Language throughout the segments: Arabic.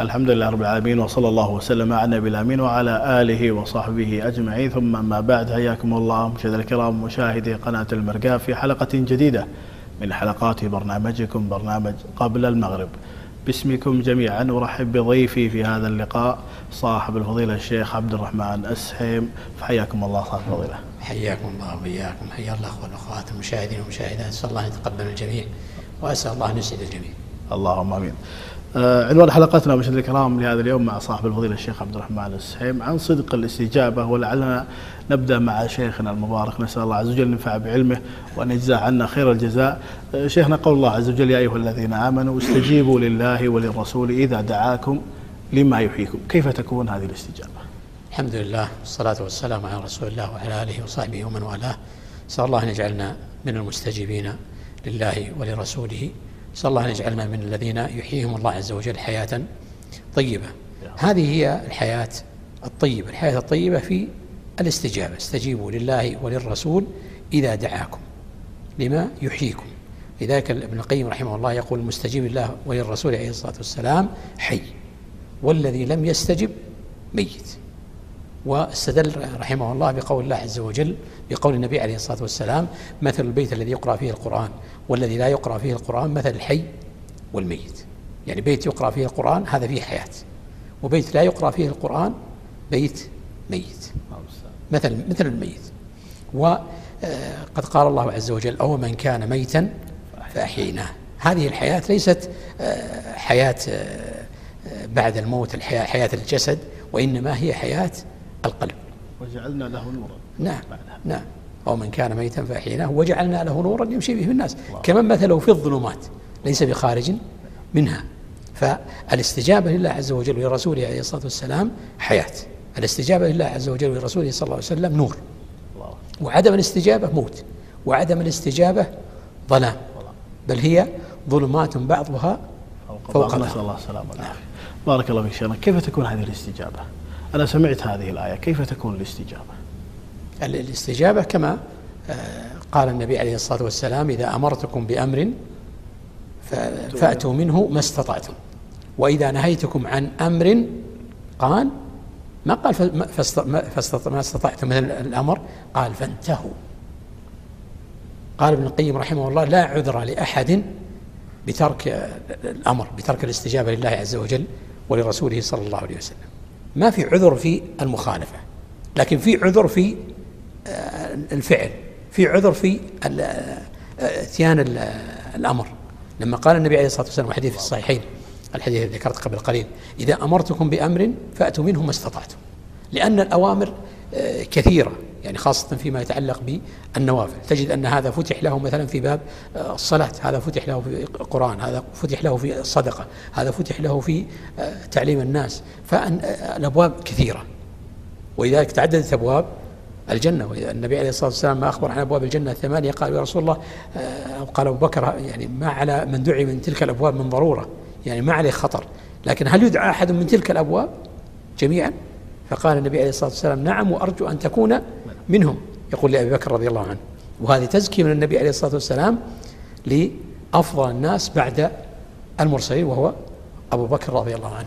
الحمد لله رب العالمين وصلى الله وسلم على النبي الأمين وعلى آله وصحبه أجمعين ثم ما بعد حياكم الله مشاهدينا الكرام مشاهدي قناة المرقاه في حلقة جديدة من حلقات برنامجكم برنامج قبل المغرب. باسمكم جميعا أرحب بضيفي في هذا اللقاء صاحب الفضيلة الشيخ عبد الرحمن السحيم فحياكم الله صاحب الفضيلة. حياكم الله وإياكم حيا الله والاخوات المشاهدين والمشاهدات أسأل الله أن يتقبل الجميع وأسأل الله أن يسعد الجميع. اللهم آمين. آه، عنوان حلقتنا مشاهدينا الكرام لهذا اليوم مع صاحب الفضيلة الشيخ عبد الرحمن السحيم عن صدق الاستجابة ولعلنا نبدأ مع شيخنا المبارك. نسأل الله عز وجل أن ينفع بعلمه وأن يجزاه عنا خير الجزاء. آه، شيخنا قول الله عز وجل يا أيها الذين آمنوا استجيبوا لله وللرسول إذا دعاكم لما يحييكم. كيف تكون هذه الاستجابة؟ الحمد لله والصلاة والسلام على رسول الله وعلى آله وصحبه ومن والاه. نسأل الله أن يجعلنا من المستجيبين لله ولرسوله. نسأل الله أن يجعلنا من الذين يحييهم الله عز وجل حياة طيبة. هذه هي الحياة الطيبة الحياة الطيبة في الاستجابة. استجيبوا لله وللرسول إذا دعاكم لما يحييكم. لذلك ابن القيم رحمه الله يقول المستجيب لله وللرسول عليه الصلاة والسلام حي والذي لم يستجب ميت. واستدل رحمه الله بقول الله عز وجل بقول النبي عليه الصلاة والسلام مثل البيت الذي يقرأ فيه القرآن. والذي لا يقرأ فيه القرآن مثل الحي والميت. يعني بيت يقرأ فيه القرآن هذا فيه حياة. وبيت لا يقرأ فيه القرآن بيت ميت. مثل مثل الميت. وقد قال الله عز وجل أو من كان ميتا فأحييناه. هذه الحياة ليست حياة بعد الموت الحياة حياة الجسد وإنما هي حياة القلب. وجعلنا له نورا. نعم نعم. أو من كان ميتا فأحييناه. وجعلنا له نورا يمشي به في الناس. كمن مثله في الظلمات. ليس بخارج منها. فالاستجابة لله عز وجل ولرسوله عليه الصلاة والسلام حياة. الاستجابة لله عز وجل ولرسوله صلى الله عليه وسلم نور. وعدم الاستجابة موت. وعدم الاستجابة ظلام. بل هي ظلمات بعضها فوق بعض نسأل الله السلامة. بارك الله فيك شيخنا. كيف تكون هذه الاستجابة؟ أنا سمعت هذه الآية. كيف تكون الاستجابة؟ الاستجابة كما آه، قال النبي عليه الصلاة والسلام إذا أمرتكم بأمر فأتوا منه ما استطعتم. وإذا نهيتكم عن أمر قال ما قال ما استطعتم. من الأمر قال فانتهوا. قال ابن القيم رحمه الله لا عذر لأحد بترك الأمر بترك الاستجابة لله عز وجل ولرسوله صلى الله عليه وسلم. ما في عذر في المخالفة لكن في عذر في الفعل. في عذر في آه، اتيان الأمر. لما قال النبي عليه الصلاة والسلام الحديث في الصحيحين الحديث الذي ذكرت قبل قليل إذا أمرتكم بأمر فأتوا منه ما استطعتم. لأن الأوامر آه، كثيرة يعني خاصة فيما يتعلق بالنوافل. تجد أن هذا فتح له مثلا في باب الصلاة هذا فتح له في القرآن هذا فتح له في الصدقة هذا فتح له في تعليم الناس. فالأبواب كثيرة. ولذلك تعددت أبواب الجنة. والنبي عليه الصلاة والسلام ما أخبر عن أبواب الجنة الثمانية قال يا رسول الله أو قال أبو بكر يعني ما على من دعي من تلك الأبواب من ضرورة يعني ما عليه خطر. لكن هل يدعى أحد من تلك الأبواب؟ جميعا. فقال النبي عليه الصلاة والسلام نعم وأرجو أن تكون منهم. يقول لأبي بكر رضي الله عنه. وهذه تزكية من النبي عليه الصلاة والسلام لأفضل الناس بعد المرسلين وهو أبو بكر رضي الله عنه.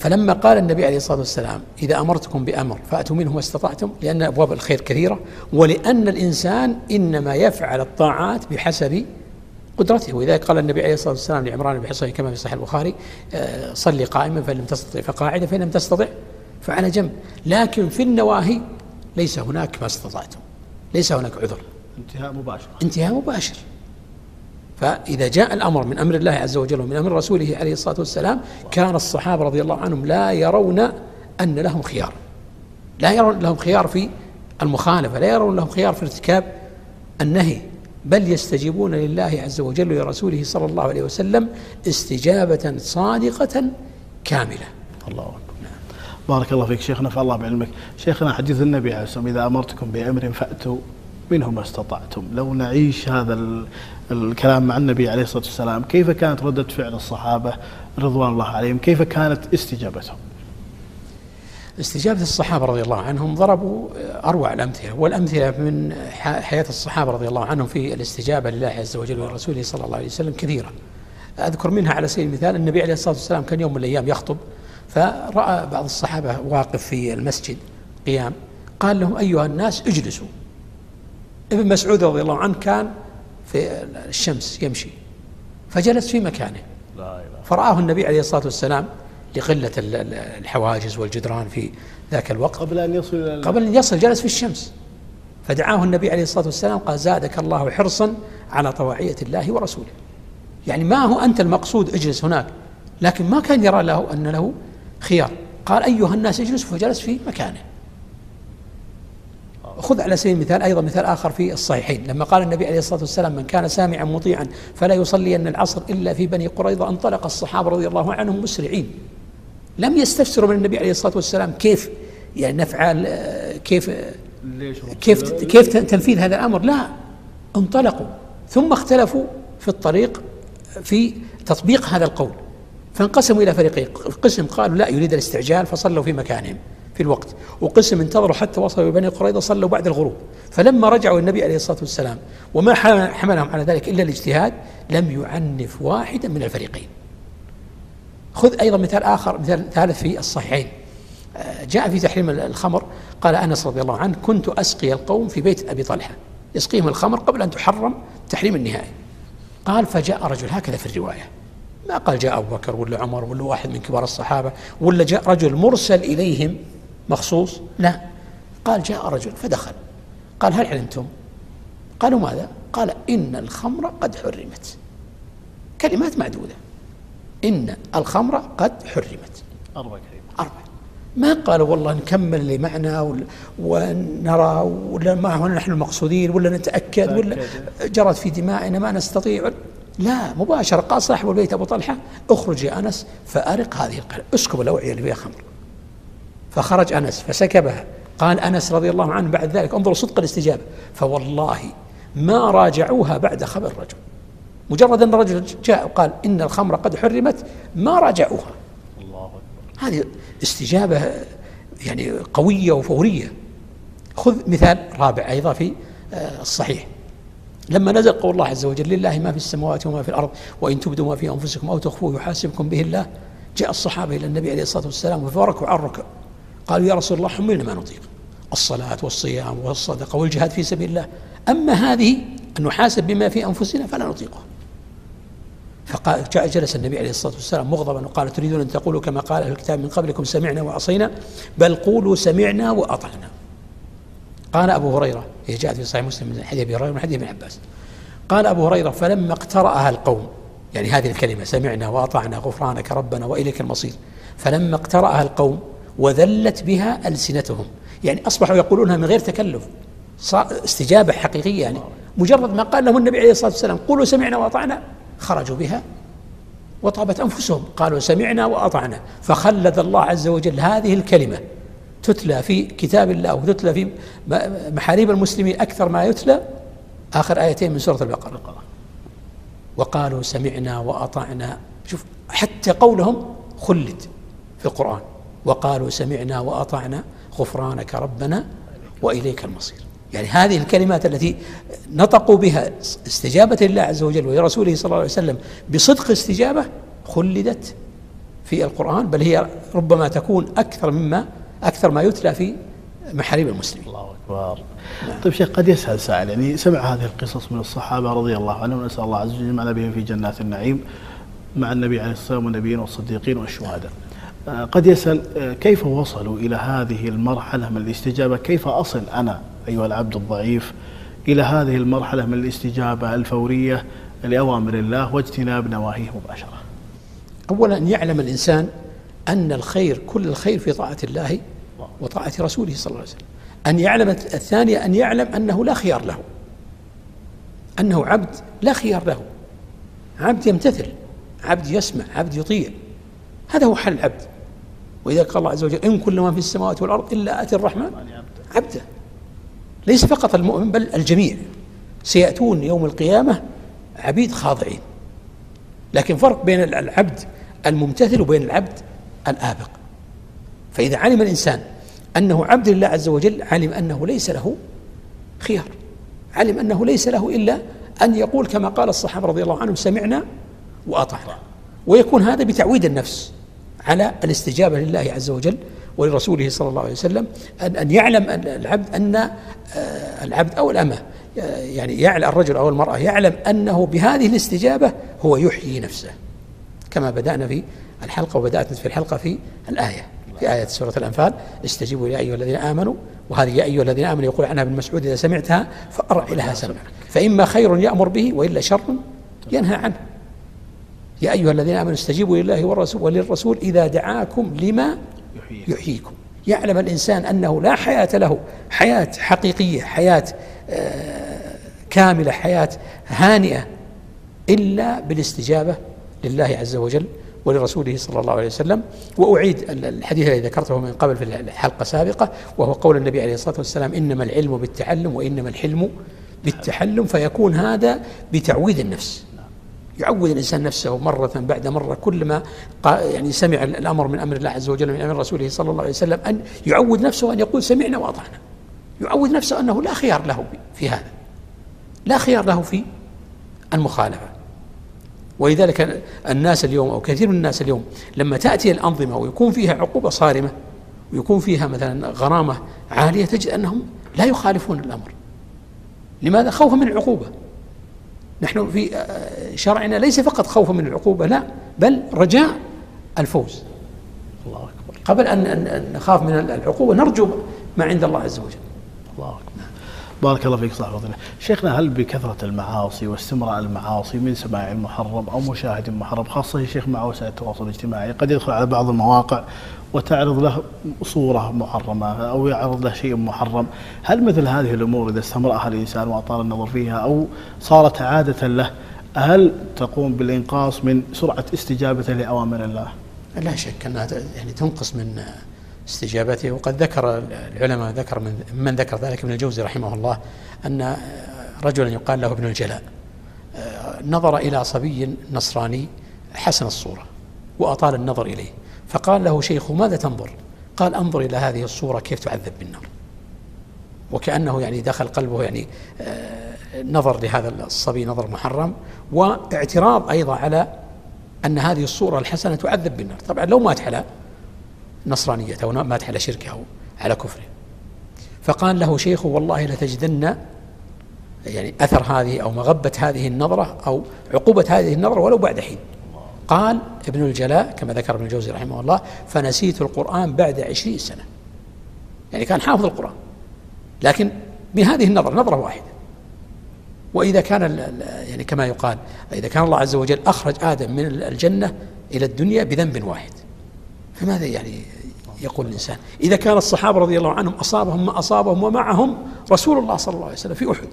فلما قال النبي عليه الصلاة والسلام إذا أمرتكم بأمر فأتوا منه ما استطعتم لأن أبواب الخير كثيرة ولأن الإنسان إنما يفعل الطاعات بحسب قدرته. ولذلك قال النبي عليه الصلاة والسلام لعمران بن حصين كما في صحيح البخاري آه، صلي قائما فإن لم تستطع فقاعدا فإن لم تستطع فعلى جنب. لكن في النواهي ليس هناك ما استطعتم ليس هناك عذر. انتهاء مباشر. انتهاء مباشر. فإذا جاء الأمر من أمر الله عز وجل ومن أمر رسوله عليه الصلاة والسلام كان الصحابة رضي الله عنهم لا يرون أن لهم خيار. لا يرون لهم خيار في المخالفة لا يرون لهم خيار في ارتكاب النهي. بل يستجيبون لله عز وجل ولرسوله صلى الله عليه وسلم استجابة صادقة كاملة. الله أكبر. بارك الله فيك شيخنا فالله بعلمك. شيخنا حديث النبي عليه الصلاة والسلام إذا أمرتكم بأمر فأتوا. منه ما استطعتم. لو نعيش هذا الكلام مع النبي عليه الصلاة والسلام كيف كانت ردة فعل الصحابة رضوان الله عليهم؟ كيف كانت استجابتهم؟ استجابة الصحابة رضي الله عنهم ضربوا أروع الأمثلة والأمثلة من حياة الصحابة رضي الله عنهم في الاستجابة لله عز وجل ورسوله صلى الله عليه وسلم كثيرة. أذكر منها على سبيل المثال النبي عليه الصلاة والسلام كان يوم من الأيام يخطب فرأى بعض الصحابة واقف في المسجد قيام قال لهم أيها الناس اجلسوا. ابن مسعود رضي الله عنه كان في الشمس يمشي فجلس في مكانه. فرآه النبي عليه الصلاة والسلام لقلة الحواجز والجدران في ذاك الوقت. قبل أن يصل قبل أن يصل جلس في الشمس. فدعاه النبي عليه الصلاة والسلام قال زادك الله حرصا على طواعية الله ورسوله. يعني ما هو أنت المقصود اجلس هناك. لكن ما كان يرى له أن له خيار. قال أيها الناس اجلسوا. فجلس في مكانه. خذ على سبيل المثال أيضا مثال آخر في الصحيحين. لما قال النبي عليه الصلاة والسلام من كان سامعا مطيعا فلا يصلي أن العصر إلا في بني قريظة انطلق الصحابة رضي الله عنهم مسرعين. لم يستفسروا من النبي عليه الصلاة والسلام كيف يعني نفعل كيف كيف كيف تنفيذ هذا الأمر؟ لا انطلقوا. ثم اختلفوا في الطريق في تطبيق هذا القول. فانقسموا إلى فريقين. قسم قالوا لا يريد الاستعجال فصلوا في مكانهم. في الوقت. وقسم انتظروا حتى وصلوا بني قريظة صلوا بعد الغروب. فلما رجعوا النبي عليه الصلاة والسلام وما حملهم على ذلك إلا الاجتهاد لم يعنف واحدا من الفريقين. خذ أيضا مثال آخر مثال ثالث في الصحيحين. آه، جاء في تحريم الخمر قال أنس رضي الله عنه كنت أسقي القوم في بيت أبي طلحة. يسقيهم الخمر قبل أن تحرم تحريم النهائي قال فجاء رجل هكذا في الرواية. ما قال جاء أبو بكر ولا عمر ولا واحد من كبار الصحابة ولا جاء رجل مرسل إليهم مخصوص؟ لا. قال جاء رجل فدخل. قال هل علمتم؟ قالوا ماذا؟ قال إن الخمر قد حرمت. كلمات معدودة. إن الخمر قد حرمت. أربع كلمات. أربع. ما قالوا والله نكمل اللي معنا ونرى ولا ما هو نحن المقصودين ولا نتأكد ولا جرت في دمائنا ما نستطيع. لا مباشرة قال صاحب البيت أبو طلحة اخرج يا أنس فأرق هذه القلب اسكب الأوعية اللي فيها خمر. فخرج أنس فسكبها قال أنس رضي الله عنه بعد ذلك انظروا صدق الاستجابة. فوالله ما راجعوها بعد خبر الرجل. مجرد أن الرجل جاء وقال إن الخمر قد حرمت ما راجعوها. الله هذه استجابة يعني قوية وفورية. خذ مثال رابع أيضا في آه، الصحيح. لما نزل قول الله عز وجل لله ما في السماوات وما في الأرض وإن تبدوا ما في أنفسكم أو تخفوه يحاسبكم به الله جاء الصحابة إلى النبي عليه الصلاة والسلام وفركوا عن الركب قالوا يا رسول الله حملنا ما نطيق. الصلاة والصيام والصدقة والجهاد في سبيل الله. أما هذه أن نحاسب بما في أنفسنا فلا نطيقه. فقال جلس النبي عليه الصلاة والسلام مغضبا وقال تريدون أن تقولوا كما قال أهل الكتاب من قبلكم سمعنا وعصينا بل قولوا سمعنا وأطعنا. قال أبو هريرة هي جاءت في صحيح مسلم من حديث أبي هريرة من حديث ابن عباس. قال أبو هريرة فلما اقترأها القوم يعني هذه الكلمة سمعنا وأطعنا غفرانك ربنا وإليك المصير. فلما اقترأها القوم وذلت بها ألسنتهم. يعني أصبحوا يقولونها من غير تكلف. استجابة حقيقية يعني. مجرد ما قال لهم النبي عليه الصلاة والسلام قولوا سمعنا وأطعنا. خرجوا بها وطابت أنفسهم. قالوا سمعنا وأطعنا. فخلد الله عز وجل هذه الكلمة. تتلى في كتاب الله وتتلى في محاريب المسلمين أكثر ما يتلى آخر آيتين من سورة البقرة. وقالوا سمعنا وأطعنا. شوف حتى قولهم خلد في القرآن. وقالوا سمعنا وأطعنا غفرانك ربنا وإليك المصير. يعني هذه الكلمات التي نطقوا بها استجابة لله عز وجل ولرسوله صلى الله عليه وسلم بصدق استجابة خلدت في القرآن بل هي ربما تكون أكثر مما أكثر ما يتلى في محاريب المسلمين. الله أكبر. نعم. طيب شيخ قد يسأل سائل يعني سمع هذه القصص من الصحابة رضي الله عنهم ونسأل الله عز وجل يجمعنا بهم في جنات النعيم مع النبي عليه الصلاة والسلام والنبيين والصديقين والشهداء. قد يسأل آه، كيف وصلوا إلى هذه المرحلة من الاستجابة؟ كيف أصل أنا أيها العبد الضعيف إلى هذه المرحلة من الاستجابة الفورية لأوامر الله واجتناب نواهيه مباشرة؟ أولا أن يعلم الإنسان أن الخير كل الخير في طاعة الله وطاعة رسوله صلى الله عليه وسلم. أن يعلم الثانية أن يعلم أنه لا خيار له. أنه عبد لا خيار له. عبد يمتثل عبد يسمع عبد يطيع. هذا هو حل العبد. وإذا قال الله عز وجل إن كل ما في السماوات والأرض إلا آتي الرحمن عبدا ليس فقط المؤمن بل الجميع سيأتون يوم القيامة عبيد خاضعين. لكن فرق بين العبد الممتثل وبين العبد الآبق. فإذا علم الإنسان أنه عبد لله عز وجل علم أنه ليس له خيار. علم أنه ليس له إلا أن يقول كما قال الصحابة رضي الله عنهم سمعنا وأطعنا. ويكون هذا بتعويد النفس. على الاستجابة لله عز وجل ولرسوله صلى الله عليه وسلم أن, أن يعلم أن العبد أن آه، العبد أو الأمة يعني يعلم الرجل أو المرأة يعلم أنه بهذه الاستجابة هو يحيي نفسه كما بدأنا في الحلقة وبدأت في الحلقة في الآية في آية سورة الأنفال استجيبوا يا أيها الذين آمنوا وهذه يا أيها الذين آمنوا يقول عنها ابن مسعود إذا سمعتها فأرع لها سمعك فإما خير يأمر به وإلا شر ينهى عنه. يا أيها الذين آمنوا استجيبوا لله والرسول وللرسول إذا دعاكم لما يحييكم. يعلم الإنسان أنه لا حياة له حياة حقيقية حياة آه، كاملة حياة هانئة إلا بالاستجابة لله عز وجل ولرسوله صلى الله عليه وسلم. وأعيد الحديث الذي ذكرته من قبل في الحلقة السابقة وهو قول النبي عليه الصلاة والسلام إنما العلم بالتعلم وإنما الحلم بالتحلم فيكون هذا بتعويذ النفس. يعود الإنسان نفسه مرة بعد مرة كلما يعني سمع الأمر من أمر الله عز وجل من أمر رسوله صلى الله عليه وسلم أن يعود نفسه أن يقول سمعنا وأطعنا. يعود نفسه أنه لا خيار له في هذا. لا خيار له في المخالفة. ولذلك الناس اليوم أو كثير من الناس اليوم لما تأتي الأنظمة ويكون فيها عقوبة صارمة ويكون فيها مثلا غرامة عالية تجد أنهم لا يخالفون الأمر. لماذا؟ خوفا من العقوبة. نحن في آه، شرعنا ليس فقط خوفا من العقوبة لا بل رجاء الفوز. الله أكبر. قبل أن نخاف من العقوبة نرجو ما عند الله عز وجل. الله أكبر. بارك الله فيك صاحب فضيلة شيخنا هل بكثرة المعاصي واستمراء المعاصي من سماع محرم أو مشاهد محرم خاصة يا شيخ مع وسائل التواصل الاجتماعي قد يدخل على بعض المواقع وتعرض له صورة محرمة أو يعرض له شيء محرم؟ هل مثل هذه الأمور إذا استمرأها الإنسان وأطال النظر فيها أو صارت عادة له هل تقوم بالإنقاص من سرعة استجابته لأوامر الله؟ لا شك أنها يعني تنقص من استجابته. وقد ذكر العلماء ذكر من, من ذكر ذلك ابن الجوزي رحمه الله أن رجلا يقال له ابن الجلاء. نظر إلى صبي نصراني حسن الصورة وأطال النظر إليه. فقال له شيخه ماذا تنظر؟ قال أنظر إلى هذه الصورة كيف تعذب بالنار. وكأنه يعني دخل قلبه يعني آه، نظر لهذا الصبي نظر محرم واعتراض أيضا على أن هذه الصورة الحسنة تعذب بالنار. طبعا لو مات على نصرانيته أو مات على شركه أو على كفره. فقال له شيخه والله لتجدن يعني أثر هذه أو مغبة هذه النظرة أو عقوبة هذه النظرة ولو بعد حين. قال ابن الجلاء كما ذكر ابن الجوزي رحمه الله فنسيت القرآن بعد عشرين سنة. يعني كان حافظ القرآن. لكن بهذه النظرة نظرة واحدة. وإذا كان يعني كما يقال إذا كان الله عز وجل أخرج آدم من الجنة إلى الدنيا بذنب واحد. فماذا يعني يقول الإنسان؟ إذا كان الصحابة رضي الله عنهم أصابهم ما أصابهم ومعهم رسول الله صلى الله عليه وسلم في أحد.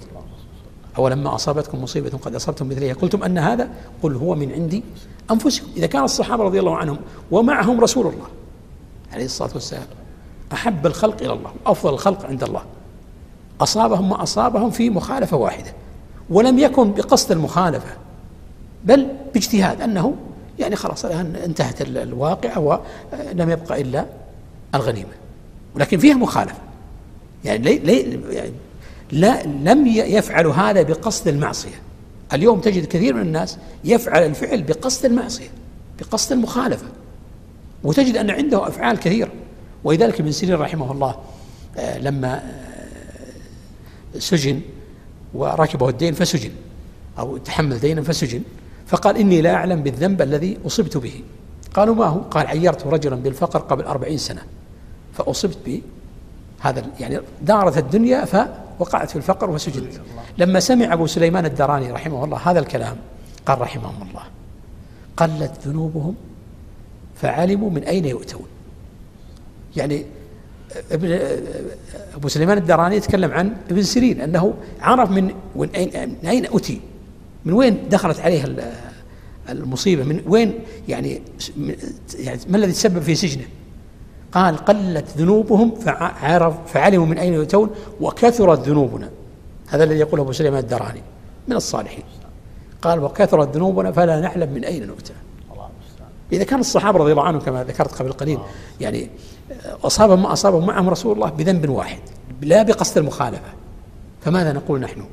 أولما أصابتكم مصيبة قد أصبتم مثلها قلتم أن هذا قل هو من عندي أنفسكم. إذا كان الصحابة رضي الله عنهم ومعهم رسول الله عليه الصلاة والسلام أحب الخلق إلى الله أفضل الخلق عند الله. أصابهم ما أصابهم في مخالفة واحدة ولم يكن بقصد المخالفة بل باجتهاد أنه يعني خلاص الآن انتهت الواقعة ولم يبقى إلا الغنيمة. ولكن فيها مخالفة. يعني, لي لي يعني لا لم يفعلوا هذا بقصد المعصية. اليوم تجد كثير من الناس يفعل الفعل بقصد المعصية بقصد المخالفة. وتجد أن عنده أفعال كثيرة. ولذلك ابن سيرين رحمه الله آه، لما آه، سجن وركبه الدين فسجن أو تحمل دينا فسجن فقال إني لا أعلم بالذنب الذي أصبت به. قالوا ما هو؟ قال عيرت رجلا بالفقر قبل أربعين سنة. فأصبت بهذا يعني دارت الدنيا فوقعت في الفقر وسجنت لما سمع أبو سليمان الدراني رحمه الله هذا الكلام قال رحمهم الله قلت ذنوبهم فعلموا من أين يؤتون. يعني ابن أبو سليمان الدراني يتكلم عن ابن سيرين أنه عرف من من أين أتي. من وين دخلت عليه المصيبة؟ من وين يعني يعني ما الذي تسبب في سجنه؟ قال قلت ذنوبهم فعرف فعلموا من أين يؤتون وكثرت ذنوبنا. هذا الذي يقوله أبو سليمان الدراني من الصالحين. قال وكثرت ذنوبنا فلا نعلم من أين نؤتى. إذا كان الصحابة رضي الله عنهم كما ذكرت قبل قليل يعني اصابهم ما أصابهم معهم رسول الله بذنب واحد لا بقصد المخالفة. فماذا نقول نحن؟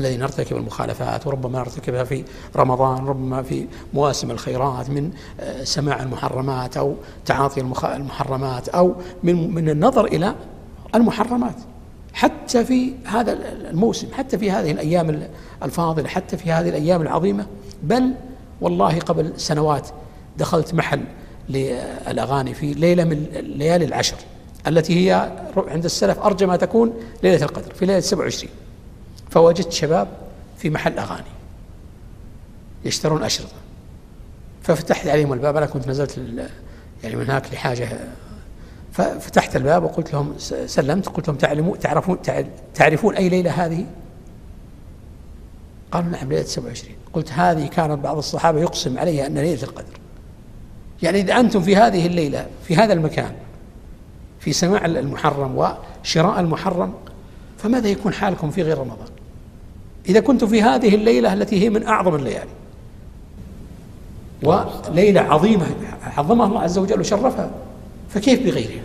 الذي نرتكب المخالفات وربما نرتكبها في رمضان ربما في مواسم الخيرات من آه، سماع المحرمات أو تعاطي المحرمات أو من, من النظر إلى المحرمات. حتى في هذا الموسم حتى في هذه الأيام الفاضلة حتى في هذه الأيام العظيمة. بل والله قبل سنوات دخلت محل للأغاني في ليلة من الليالي العشر التي هي عند السلف أرجى ما تكون ليلة القدر في ليلة 27 فوجدت شباب في محل أغاني يشترون أشرطة. ففتحت عليهم الباب أنا كنت نزلت يعني من هناك لحاجة ففتحت الباب وقلت لهم سلمت قلت لهم تعلمون تعرفون تعرفون أي ليلة هذه؟ قالوا نعم ليلة 27 قلت هذه كانت بعض الصحابة يقسم عليها أن ليلة القدر. يعني إذا أنتم في هذه الليلة في هذا المكان في سماع المحرم وشراء المحرم فماذا يكون حالكم في غير رمضان؟ إذا كنتم في هذه الليلة التي هي من أعظم الليالي وليلة عظيمة عظمها الله عز وجل وشرفها فكيف بغيرها؟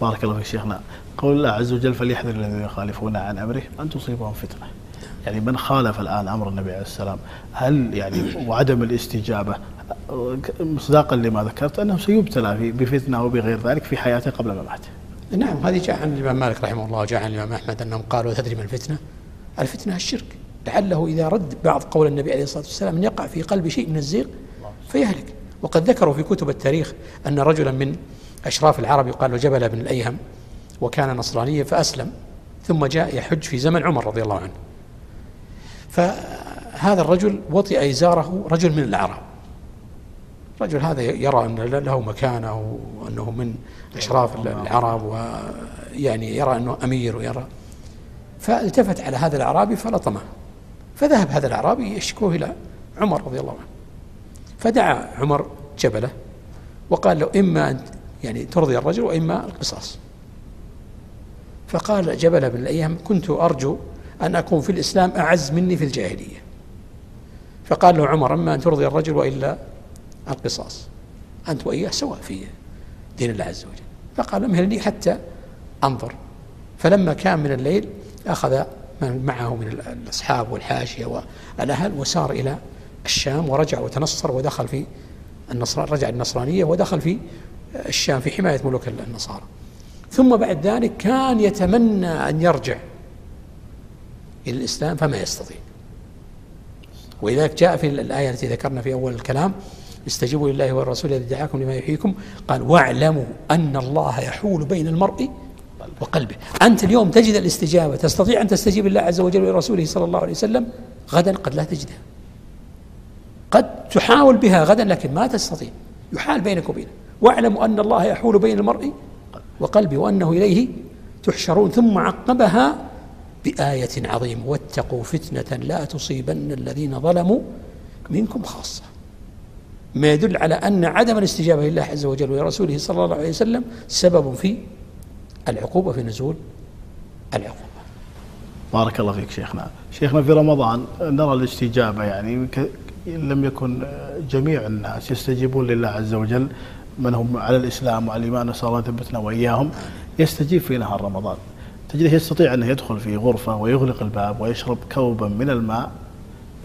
بارك الله فيك شيخنا. قول الله عز وجل فليحذر الذين يخالفون عن أمره أن تصيبهم فتنة. يعني من خالف الآن أمر النبي عليه السلام هل يعني وعدم الاستجابة؟ مصداقا لما ذكرت أنه سيبتلى بفتنة وبغير ذلك في حياته قبل مماته. نعم هذه جاء عن الإمام مالك رحمه الله وجاء عن الإمام أحمد أنهم قالوا تدري ما الفتنة؟ الفتنة الشرك لعله إذا رد بعض قول النبي عليه الصلاة والسلام أن يقع في قلب شيء من الزيغ فيهلك وقد ذكروا في كتب التاريخ أن رجلا من أشراف العرب يقال له جبل بن الأيهم وكان نصرانيا فأسلم ثم جاء يحج في زمن عمر رضي الله عنه. فهذا الرجل وطئ إزاره رجل من الأعراب الرجل هذا يرى أن له مكانة وأنه من أشراف العرب ويعني يرى أنه أمير ويرى. فالتفت على هذا الأعرابي فلطمه فذهب هذا الأعرابي يشكوه إلى عمر رضي الله عنه. فدعا عمر جبله وقال له إما أن يعني ترضي الرجل وإما القصاص. فقال جبل بن الأيام كنت أرجو أن أكون في الإسلام أعز مني في الجاهلية. فقال له عمر أما أن ترضي الرجل وإلا القصاص. أنت وإياه سواء في دين الله عز وجل. فقال امهلني حتى أنظر. فلما كان من الليل أخذ من معه من الأصحاب والحاشية والأهل وسار إلى الشام ورجع وتنصر ودخل في النصر رجع النصرانية ودخل في الشام في حماية ملوك النصارى. ثم بعد ذلك كان يتمنى أن يرجع إلى الإسلام فما يستطيع. ولذلك جاء في الآية التي ذكرنا في أول الكلام استجيبوا لله والرسول الذي دعاكم لما يحييكم. قال واعلموا أن الله يحول بين المرء وقلبه. أنت اليوم تجد الاستجابة تستطيع أن تستجيب لله عز وجل ولرسوله صلى الله عليه وسلم غدا قد لا تجدها. قد تحاول بها غدا لكن ما تستطيع. يحال بينك وبينه. واعلموا أن الله يحول بين المرء وقلبه وأنه إليه تحشرون. ثم عقبها بآية عظيمة واتقوا فتنة لا تصيبن الذين ظلموا منكم خاصة. ما يدل على أن عدم الاستجابة لله عز وجل ولرسوله صلى الله عليه وسلم سبب في العقوبة في نزول العقوبة. بارك الله فيك شيخنا. شيخنا في رمضان نرى الاستجابة يعني لم يكن جميع الناس يستجيبون لله عز وجل من هم على الإسلام وعلى الإيمان نسأل الله يثبتنا وإياهم يستجيب في نهار رمضان. تجده يستطيع أنه يدخل في غرفة ويغلق الباب ويشرب كوبا من الماء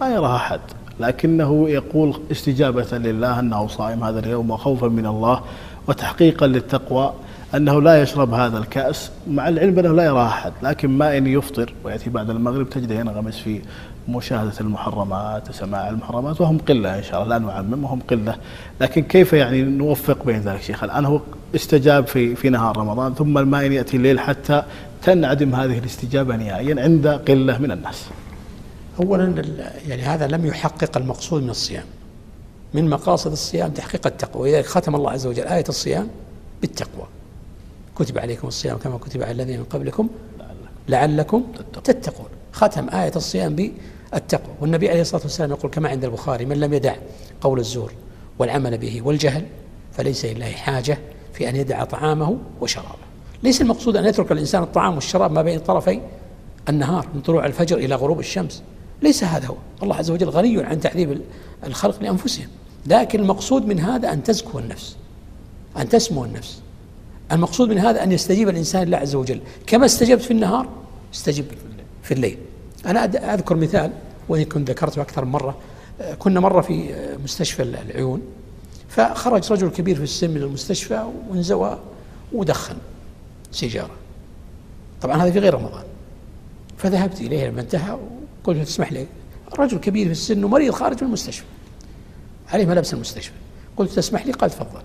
ما يراها أحد. لكنه يقول استجابة لله أنه صائم هذا اليوم وخوفا من الله وتحقيقا للتقوى أنه لا يشرب هذا الكأس مع العلم أنه لا يرى أحد لكن ما إن يفطر ويأتي بعد المغرب تجده ينغمس في مشاهدة المحرمات وسماع المحرمات وهم قلة إن شاء الله لا نعمم وهم قلة. لكن كيف يعني نوفق بين ذلك شيخ؟ الآن هو استجاب في في نهار رمضان ثم الماء يأتي الليل حتى تنعدم هذه الاستجابة نهائيا عند قلة من الناس. أولا يعني هذا لم يحقق المقصود من الصيام. من مقاصد الصيام تحقيق التقوى. ولذلك ختم الله عز وجل آية الصيام بالتقوى. كتب عليكم الصيام كما كتب على الذين من قبلكم. لعلكم تتقون. ختم آية الصيام بالتقوى. والنبي عليه الصلاة والسلام يقول كما عند البخاري من لم يدع قول الزور والعمل به والجهل فليس لله حاجة في أن يدع طعامه وشرابه. ليس المقصود أن يترك الإنسان الطعام والشراب ما بين طرفي النهار من طلوع الفجر إلى غروب الشمس. ليس هذا هو. الله عز وجل غني عن تعذيب الخلق لأنفسهم. لكن المقصود من هذا أن تزكو النفس أن تسمو النفس. المقصود من هذا أن يستجيب الإنسان لله عز وجل. كما استجبت في النهار استجب في الليل. أنا أذكر مثال وإن كنت ذكرته أكثر من مرة. كنا مرة في مستشفى العيون فخرج رجل كبير في السن من المستشفى وانزوى ودخن سيجارة. طبعا هذا في غير رمضان. فذهبت إليه لما انتهى وقلت له تسمح لي. رجل كبير في السن ومريض خارج من المستشفى. عليه ملابس المستشفى. قلت تسمح لي؟ قال تفضل.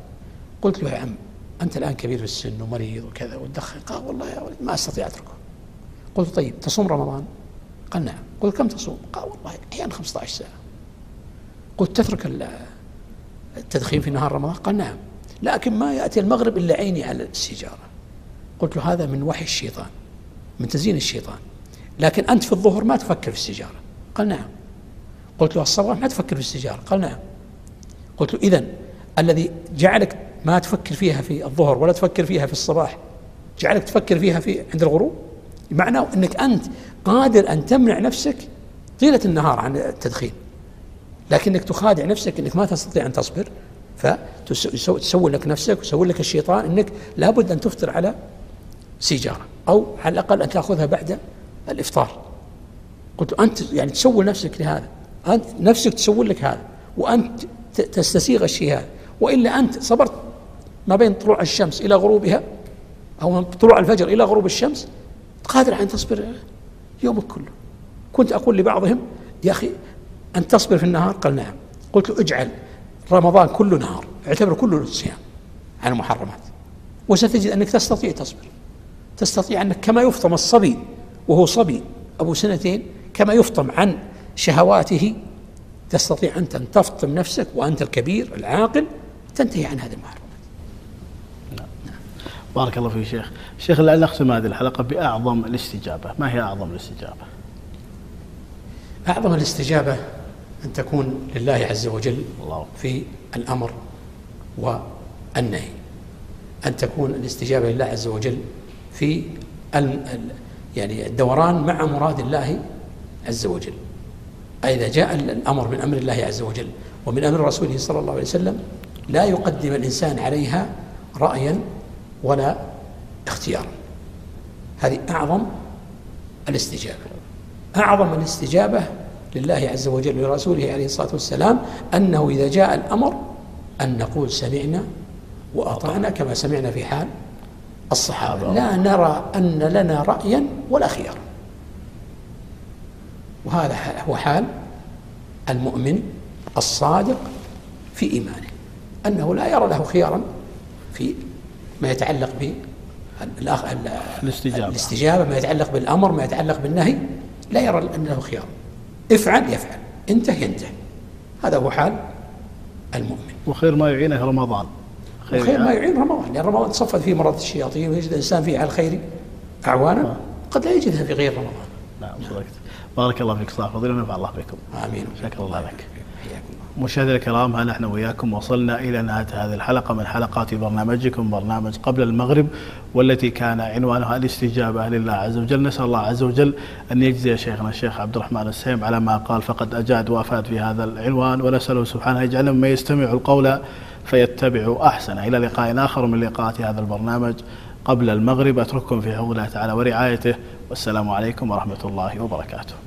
قلت له يا عم أنت الآن كبير في السن ومريض وكذا وتدخن قال والله يا ولد ما أستطيع أتركه. قلت طيب تصوم رمضان؟ قال نعم. قلت كم تصوم؟ قال والله أحيانا 15 ساعة. قلت تترك التدخين في نهار رمضان؟ قال نعم. لكن ما يأتي المغرب إلا عيني على السيجارة. قلت له هذا من وحي الشيطان من تزيين الشيطان. لكن أنت في الظهر ما تفكر في السيجارة. قال نعم. قلت له الصباح ما تفكر في السيجارة. قال نعم. قلت له إذا الذي جعلك ما تفكر فيها في الظهر ولا تفكر فيها في الصباح جعلك تفكر فيها في عند الغروب؟ معناه أنك أنت قادر أن تمنع نفسك طيلة النهار عن التدخين. لكنك تخادع نفسك أنك ما تستطيع أن تصبر فتسول لك نفسك ويسول لك الشيطان أنك لابد أن تفطر على سيجارة أو على الأقل أن تأخذها بعد الإفطار. قلت أنت يعني تسول نفسك لهذا. أنت نفسك تسول لك هذا وأنت تستسيغ الشيء هذا. وإلا أنت صبرت ما بين طلوع الشمس إلى غروبها أو من طلوع الفجر إلى غروب الشمس. قادر أن تصبر يومك كله. كنت أقول لبعضهم يا أخي أن تصبر في النهار؟ قال نعم. قلت له اجعل رمضان كله نهار اعتبر كله صيام عن المحرمات وستجد أنك تستطيع تصبر. تستطيع أنك كما يفطم الصبي وهو صبي أبو سنتين كما يفطم عن شهواته تستطيع أنت أن تفطم نفسك وأنت الكبير العاقل تنتهي عن هذه المحرمات بارك الله فيك شيخ. شيخ لعل نختم هذه الحلقة بأعظم الاستجابة. ما هي أعظم الاستجابة؟ أعظم الاستجابة أن تكون لله عز وجل الله. في الأمر والنهي. أن تكون الاستجابة لله عز وجل في يعني الدوران مع مراد الله عز وجل. أي إذا جاء الأمر من أمر الله عز وجل ومن أمر رسوله صلى الله عليه وسلم لا يقدم الإنسان عليها رأيا ولا اختيارا. هذه أعظم الاستجابة. أعظم الاستجابة لله عز وجل ولرسوله عليه الصلاة والسلام أنه إذا جاء الأمر أن نقول سمعنا وأطعنا كما سمعنا في حال الصحابة. لا نرى أن لنا رأيا ولا خيارا. وهذا هو حال المؤمن الصادق في إيمانه. أنه لا يرى له خيارا في ما يتعلق ب الاستجابة. الاستجابة ما يتعلق بالأمر ما يتعلق بالنهي لا يرى أن له خيار افعل يفعل. انتهي ينتهي هذا هو حال المؤمن. وخير ما يعينه رمضان. خير, خير ما يعين رمضان لأن رمضان تصفد فيه مرض الشياطين ويجد الإنسان فيه على الخير أعوانا آه. قد لا يجدها في غير رمضان. نعم صدقت. بارك الله فيك صاحب فضيلة ونفع الله بكم. آمين. شكر الله لك. مشاهدينا الكرام ها نحن وياكم وصلنا إلى نهاية هذه الحلقة من حلقات برنامجكم برنامج قبل المغرب والتي كان عنوانها الاستجابة لله عز وجل. نسأل الله عز وجل أن يجزي شيخنا الشيخ عبد الرحمن السيم على ما قال فقد أجاد وأفاد في هذا العنوان ونسأله سبحانه يجعلنا مما يستمع القول فيتبع احسنه إلى لقاء آخر من لقاءات هذا البرنامج قبل المغرب. أترككم في حفظ الله تعالى ورعايته. والسلام عليكم ورحمة الله وبركاته.